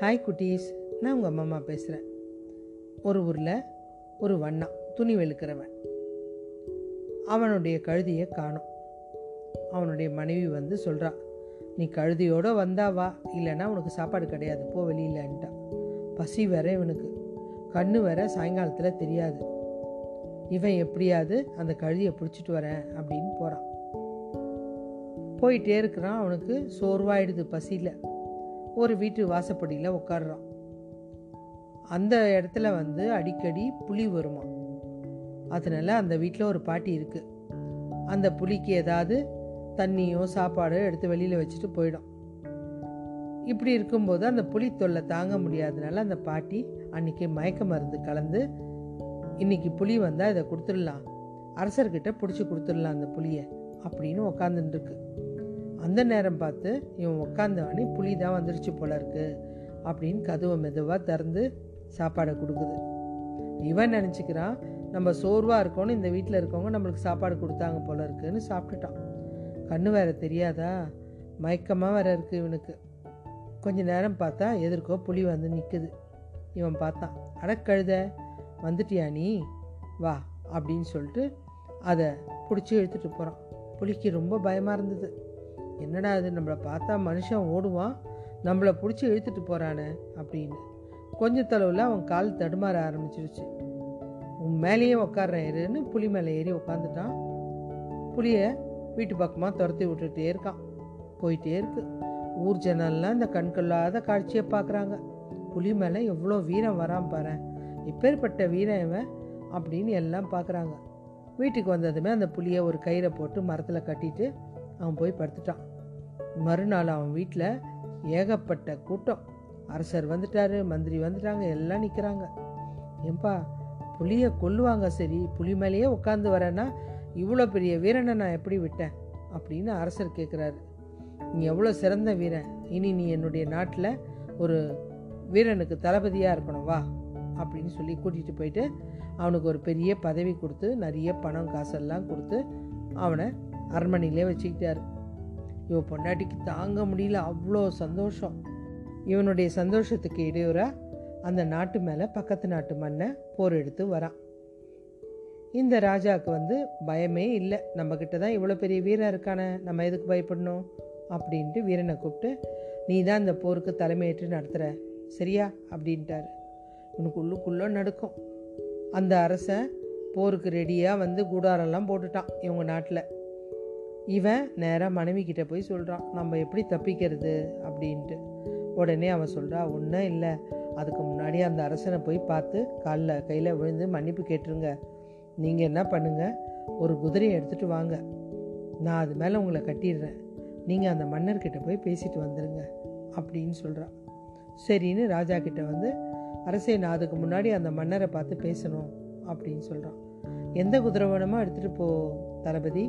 Hi குட்டீஸ். நான் உங்கள் அம்மா பேசுகிறேன் ஒரு ஊரில் ஒரு வண்ணா துணி வெளுக்கிறவன். அவனுடைய கழுதியை காணும். அவனுடைய மனைவி வந்து சொல்கிறா நீ கழுதியோடு வந்தா வா இல்லைன்னா உனக்கு சாப்பாடு கிடையாது போ வெளியிலன்ட்டா பசி வேற இவனுக்கு. கண்ணு வேற சாயங்காலத்தில் தெரியாது. இவன் எப்படியாவது அந்த கழுதியை பிடிச்சிட்டு வரேன் அப்படின்னு போகிறான் போயிட்டே இருக்கிறான். அவனுக்கு சோர்வாயிடுது பசியில். ஒரு வீட்டு வாசப்படியில் உட்காடுறான் அந்த இடத்துல வந்து அடிக்கடி புலி வருமா? அதனால அந்த வீட்டில் ஒரு பாட்டி இருக்குது அந்த புலிக்கு ஏதாவது தண்ணியோ சாப்பாடோ எடுத்து வெளியில் வச்சுட்டு போயிடும். இப்படி இருக்கும்போது அந்த புலி தொல்லை தாங்க முடியாதனால அந்த பாட்டி அன்னைக்கு மயக்க மருந்து கலந்து இன்னைக்கு புலி வந்தால் இதை கொடுத்துடலாம். அரசர்கிட்ட பிடிச்சி கொடுத்துடலாம் அந்த புளியை அப்படின்னு உக்காந்துட்டுருக்கு அந்த நேரம் பார்த்து இவன் உட்காந்தவனே புலி தான் வந்துருச்சு போல இருக்கு அப்படின்னு கதவை மெதுவாக திறந்து சாப்பாடை கொடுக்குது. இவன் நினச்சிக்கிறான் நம்ம சோர்வாக இருக்கோன்னு இந்த வீட்டில் இருக்கவங்க நம்மளுக்கு சாப்பாடு கொடுத்தாங்க போல இருக்குன்னு சாப்பிட்டுட்டான். கண்ணு வேற தெரியாதா? மயக்கமாக வேற இருக்கு இவனுக்கு. கொஞ்ச நேரம் பார்த்தா எதிர்க்கோ புலி வந்து நிற்குது இவன் பார்த்தான் அடக்கழுத வந்துட்டியா நீ? வா அப்படின்னு சொல்லிட்டு அதை பிடிச்சி இழுத்துட்டு போகிறான் புளிக்கு ரொம்ப பயமாக இருந்தது. என்னடா அது நம்மளை பார்த்தா மனுஷன் ஓடுவான் நம்மளை பிடிச்சி இழுத்துட்டு போகிறானே அப்படின்னு. கொஞ்ச தளவில் அவன் கால் தடுமாற ஆரம்பிச்சிருச்சு. உன் மேலேயே உட்காடுறேன் இருன்னு புலி மேலே ஏறி உட்காந்துட்டான் புளியை வீட்டு பக்கமாக துரத்தி விட்டுட்டே இருக்கான். போயிட்டே இருக்கு. ஊர் ஜனல்லாம் இந்த கண்கொள்ளாத காட்சியை பார்க்குறாங்க. புலி மேலே எவ்வளோ வீரம் வரான் பாரு இப்பேற்பட்ட வீரம் இவன்? அப்படின்னு எல்லாம் பார்க்குறாங்க. வீட்டுக்கு வந்ததுமே அந்த புளியை ஒரு கயிறை போட்டு மரத்தில் கட்டிட்டு அவன் போய் படுத்துட்டான். மறுநாள் அவன் வீட்டில் ஏகப்பட்ட கூட்டம். அரசர் வந்துட்டாரு மந்திரி வந்துட்டாங்க எல்லாம் நிற்கிறாங்க ஏன்பா புலியை கொல்லுவாங்க சரி புலி மேலேயே உட்காந்து வரேன்னா இவ்வளோ பெரிய வீரனை நான் எப்படி விட்டேன்? அப்படின்னு அரசர் கேட்குறாரு நீ எவ்வளோ சிறந்த வீரன் இனி நீ என்னுடைய நாட்டில் ஒரு வீரனுக்கு தளபதியாக இருக்கணும் வா அப்படின்னு சொல்லி கூட்டிகிட்டு போயிட்டு அவனுக்கு ஒரு பெரிய பதவி கொடுத்து நிறைய பணம் காசெல்லாம் கொடுத்து அவனை அரண்மனையிலே வச்சுக்கிட்டாரு. இவன் பொண்டாட்டிக்கு தாங்க முடியல அவ்வளோ சந்தோஷம். இவனுடைய சந்தோஷத்துக்கு இடையூறாக அந்த நாட்டு மேலே பக்கத்து நாட்டு மண்ணை போர் எடுத்து வரான். இந்த ராஜாவுக்கு வந்து பயமே இல்லை. நம்மக்கிட்ட தான் இவ்வளோ பெரிய வீரன் இருக்கானே நம்ம எதுக்கு பயப்படணும்? அப்படின்ட்டு வீரனை கூப்பிட்டு நீ தான் இந்த போருக்கு தலைமையேற்று நடத்துகிற சரியா? அப்படின்ட்டாரு. உனக்கு உள்ளுக்குள்ளே நடக்கும். அந்த அரசன் போருக்கு ரெடியாக வந்து கூடாரெல்லாம் போட்டுட்டான் இவங்க நாட்டில். இவன் நேராக மனைவி கிட்ட போய் சொல்கிறான் நம்ம எப்படி தப்பிக்கிறது? அப்படின்ட்டு. உடனே அவன் சொல்கிறா ஒன்றும் இல்லை. அதுக்கு முன்னாடி அந்த அரசனை போய் பார்த்து காலில் கையில் விழுந்து மன்னிப்பு கேட்டுருங்க. நீங்கள் என்ன பண்ணுங்கள் ஒரு குதிரையை எடுத்துகிட்டு வாங்க. நான் அது மேலே உங்களை கட்டிடுறேன். நீங்கள் அந்த மன்னர்கிட்ட போய் பேசிட்டு வந்துடுங்க அப்படின்னு சொல்கிறான் சரின்னு ராஜா கிட்ட வந்து அரசே நான் அதுக்கு முன்னாடி அந்த மன்னரை பார்த்து பேசணும். அப்படின்னு சொல்கிறான் எந்த குதிரை வேணுமோ எடுத்துகிட்டு போ தளபதி.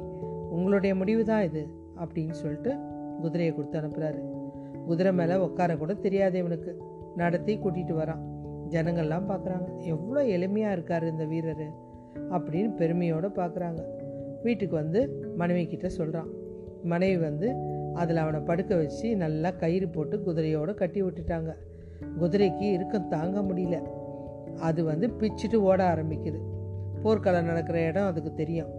உங்களுடைய முடிவு தான் இது அப்படின்னு சொல்லிட்டு குதிரையை கொடுத்து அனுப்புகிறாரு குதிரை மேலே உட்கார கூட தெரியாது இவனுக்கு. நடத்தி கூட்டிகிட்டு வரான். ஜனங்கள்லாம் பார்க்குறாங்க எவ்வளோ எளிமையாக இருக்கார் இந்த வீரர் அப்படின்னு பெருமையோடு பார்க்குறாங்க வீட்டுக்கு வந்து மனைவி கிட்ட சொல்கிறான் மனைவி வந்து அதில் அவனை படுக்க வச்சு நல்லா கயிறு போட்டு குதிரையோடு கட்டி விட்டுட்டாங்க. குதிரைக்கு இருக்கம் தாங்க முடியல. அது வந்து பிச்சுட்டு ஓட ஆரம்பிக்குது. போர்க்களம் நடக்கிற இடம் அதுக்கு தெரியும்.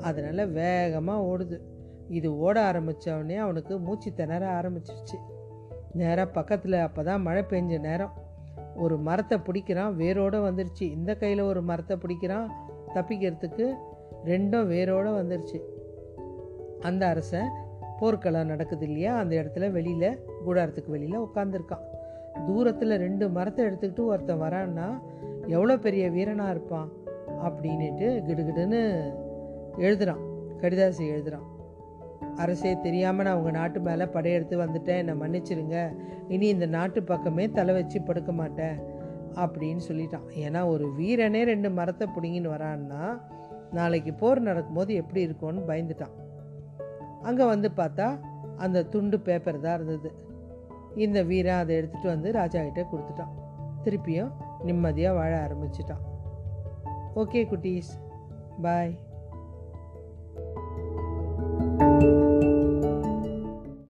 அதனால் வேகமாக ஓடுது. இது ஓட ஆரம்பித்தவொடனே அவனுக்கு மூச்சு திணற ஆரம்பிச்சிருச்சு. நேராக பக்கத்தில் அப்போ தான் மழை பெஞ்ச நேரம். ஒரு மரத்தை பிடிக்கிறான் வேரோடு வந்துருச்சு. இந்த கையில் ஒரு மரத்தை பிடிக்கிறான் தப்பிக்கிறதுக்கு ரெண்டும் வேரோடு வந்துருச்சு. அந்த அரசன் போர்க்களம் நடக்குது இல்லையா? அந்த இடத்துல வெளியில் கூடாரத்துக்கு வெளியில் உட்காந்துருக்கான் தூரத்தில் ரெண்டு மரத்தை எடுத்துக்கிட்டு ஒருத்தன் வரான்னா எவ்வளோ பெரிய வீரனாக இருப்பான்? அப்படின்னுட்டு கிடுகிடுன்னு எழுதுகிறான் கடிதாசி எழுதுகிறான் அரசே தெரியாமல் நான் உங்கள் நாட்டு மேலே படையெடுத்து வந்துட்டேன். என்னை மன்னிச்சிருங்க. இனி இந்த நாட்டு பக்கமே தலை வச்சு படுக்க மாட்டேன். அப்படின்னு சொல்லிட்டான். ஏன்னா ஒரு வீரனே ரெண்டு மரத்தை பிடிங்கின்னு வரான்னா நாளைக்கு போர் நடக்கும்போது எப்படி இருக்கும்னு பயந்துட்டான். அங்கே வந்து பார்த்தா அந்த துண்டு பேப்பர் தான் இருந்தது. இந்த வீரன் அதை எடுத்துகிட்டு வந்து ராஜா கிட்டே கொடுத்துட்டான். திருப்பியும் நிம்மதியாக வாழ ஆரம்பிச்சிட்டான். ஓகே குட்டீஸ். பாய்.